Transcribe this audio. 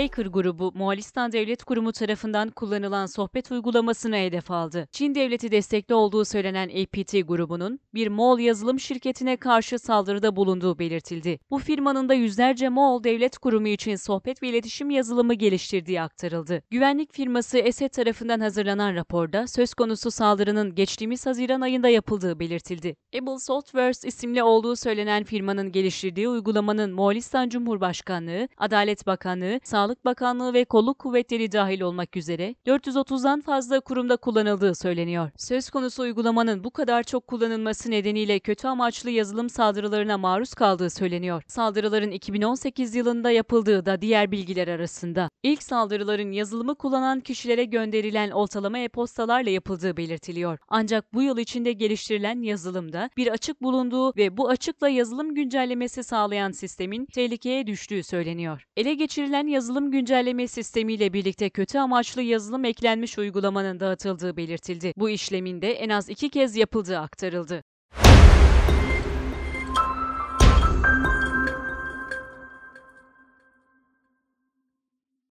hacker grubu Moğolistan Devlet Kurumu tarafından kullanılan sohbet uygulamasını hedef aldı. Çin devleti destekli olduğu söylenen APT grubunun bir Moğol yazılım şirketine karşı saldırıda bulunduğu belirtildi. Bu firmanın da yüzlerce Moğol devlet kurumu için sohbet ve iletişim yazılımı geliştirdiği aktarıldı. Güvenlik firması ESET tarafından hazırlanan raporda söz konusu saldırının geçtiğimiz Haziran ayında yapıldığı belirtildi. Able Softwares isimli olduğu söylenen firmanın geliştirdiği uygulamanın Moğolistan Cumhurbaşkanlığı, Adalet Bakanlığı, Sağlık Bakanlığı ve Kolluk Kuvvetleri dahil olmak üzere 430'dan fazla kurumda kullanıldığı söyleniyor. Söz konusu uygulamanın bu kadar çok kullanılması nedeniyle kötü amaçlı yazılım saldırılarına maruz kaldığı söyleniyor. Saldırıların 2018 yılında yapıldığı da diğer bilgiler arasında. İlk saldırıların yazılımı kullanan kişilere gönderilen oltalama e-postalarla yapıldığı belirtiliyor. Ancak bu yıl içinde geliştirilen yazılımda bir açık bulunduğu ve bu açıkla yazılım güncellemesi sağlayan sistemin tehlikeye düştüğü söyleniyor. Ele geçirilen yazılım güncelleme sistemiyle birlikte kötü amaçlı yazılım eklenmiş uygulamanın dağıtıldığı belirtildi. Bu işlemin de en az iki kez yapıldığı aktarıldı.